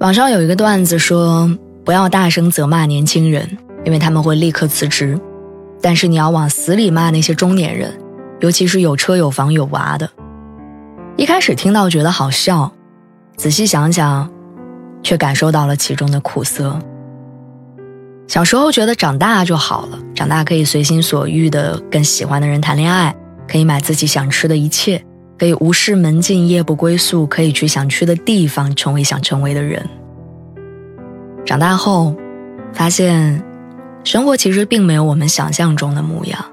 网上有一个段子说，不要大声责骂年轻人，因为他们会立刻辞职；但是你要往死里骂那些中年人，尤其是有车有房有娃的。一开始听到觉得好笑，仔细想想，却感受到了其中的苦涩。小时候觉得长大就好了，长大可以随心所欲的跟喜欢的人谈恋爱，可以买自己想吃的一切。可以无视门禁，夜不归宿，可以去想去的地方，成为想成为的人。长大后，发现，生活其实并没有我们想象中的模样。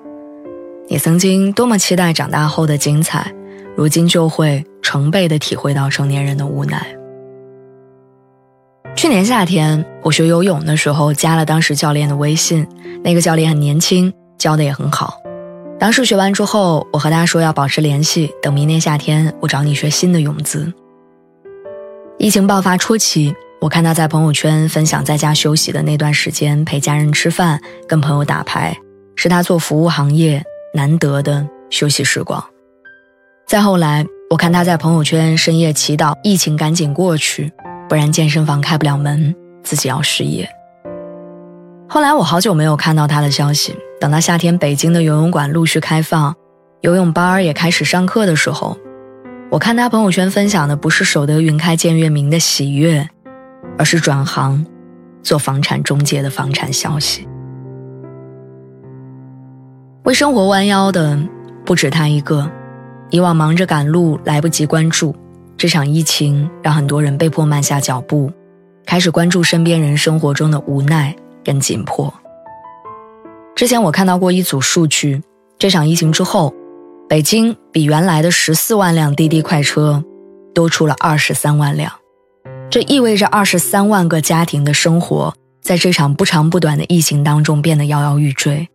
你曾经多么期待长大后的精彩，如今就会成倍的体会到成年人的无奈。去年夏天，我学游泳的时候，加了当时教练的微信，那个教练很年轻，教的也很好。当时学完之后，我和他说要保持联系，等明年夏天我找你学新的泳姿。疫情爆发初期，我看他在朋友圈分享在家休息的那段时间，陪家人吃饭，跟朋友打牌，是他做服务行业难得的休息时光。再后来，我看他在朋友圈深夜祈祷疫情赶紧过去，不然健身房开不了门，自己要失业。后来我好久没有看到他的消息。等到夏天北京的游泳馆陆续开放，游泳班也开始上课的时候，我看他朋友圈分享的不是守得云开见月明的喜悦，而是转行做房产中介的房产消息。为生活弯腰的不止他一个，以往忙着赶路来不及关注，这场疫情让很多人被迫慢下脚步，开始关注身边人生活中的无奈更紧迫。之前我看到过一组数据，这场疫情之后，北京比原来的十四万辆滴滴快车多出了二十三万辆，这意味着二十三万个家庭的生活在这场不长不短的疫情当中变得摇摇欲坠。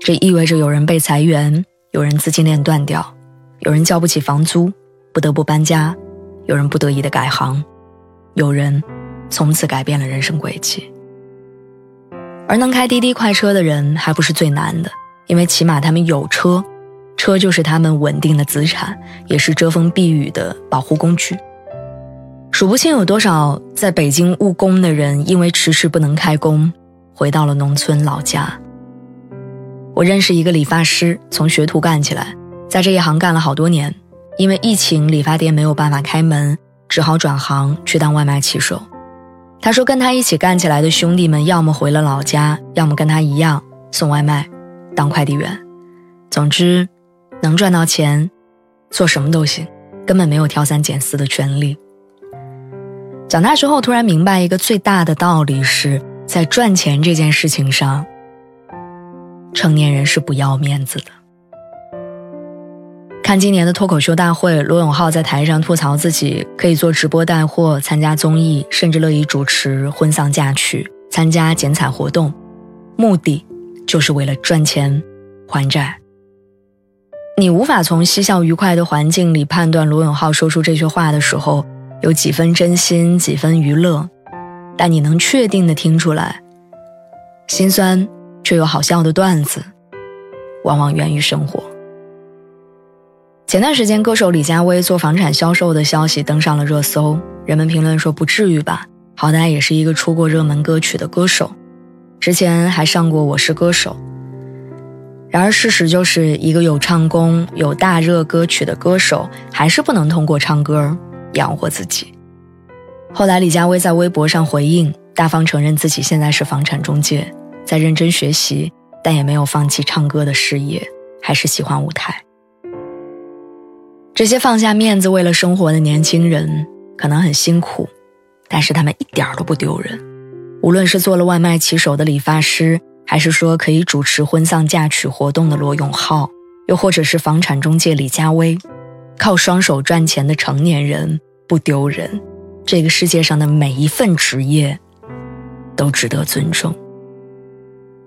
这意味着有人被裁员，有人资金链断掉，有人交不起房租，不得不搬家，有人不得已的改行，有人从此改变了人生轨迹。而能开滴滴快车的人还不是最难的，因为起码他们有车，车就是他们稳定的资产，也是遮风避雨的保护工具。数不清有多少在北京务工的人，因为迟迟不能开工，回到了农村老家。我认识一个理发师，从学徒干起来，在这一行干了好多年，因为疫情理发店没有办法开门，只好转行去当外卖骑手。他说：“跟他一起干起来的兄弟们，要么回了老家，要么跟他一样送外卖，当快递员。总之，能赚到钱，做什么都行，根本没有挑三拣四的权利。长大之后，突然明白一个最大的道理：是在赚钱这件事情上，成年人是不要面子的。”看今年的脱口秀大会，罗永浩在台上吐槽自己可以做直播带货、参加综艺，甚至乐意主持婚丧嫁娶、参加剪彩活动，目的就是为了赚钱还债。你无法从嬉笑愉快的环境里判断罗永浩说出这句话的时候有几分真心、几分娱乐，但你能确定的听出来，心酸却又好笑的段子，往往源于生活。前段时间，歌手李佳薇做房产销售的消息登上了热搜，人们评论说：“不至于吧，好歹也是一个出过热门歌曲的歌手，之前还上过《我是歌手》。”然而，事实就是一个有唱功、有大热歌曲的歌手，还是不能通过唱歌养活自己。后来，李佳薇在微博上回应，大方承认自己现在是房产中介，在认真学习，但也没有放弃唱歌的事业，还是喜欢舞台。这些放下面子为了生活的年轻人，可能很辛苦，但是他们一点都不丢人。无论是做了外卖骑手的理发师，还是说可以主持婚丧嫁娶活动的罗永浩，又或者是房产中介李佳薇，靠双手赚钱的成年人，不丢人。这个世界上的每一份职业都值得尊重。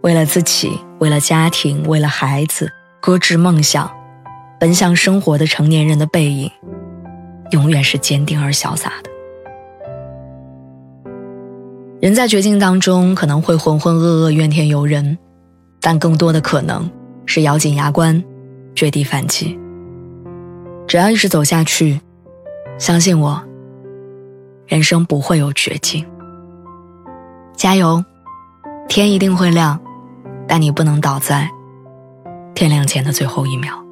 为了自己，为了家庭，为了孩子，搁置梦想，奔向生活的成年人的背影，永远是坚定而潇洒的。人在绝境当中可能会浑浑噩噩、怨天尤人，但更多的可能是咬紧牙关，绝地反击。只要一直走下去，相信我，人生不会有绝境。加油，天一定会亮，但你不能倒在天亮前的最后一秒。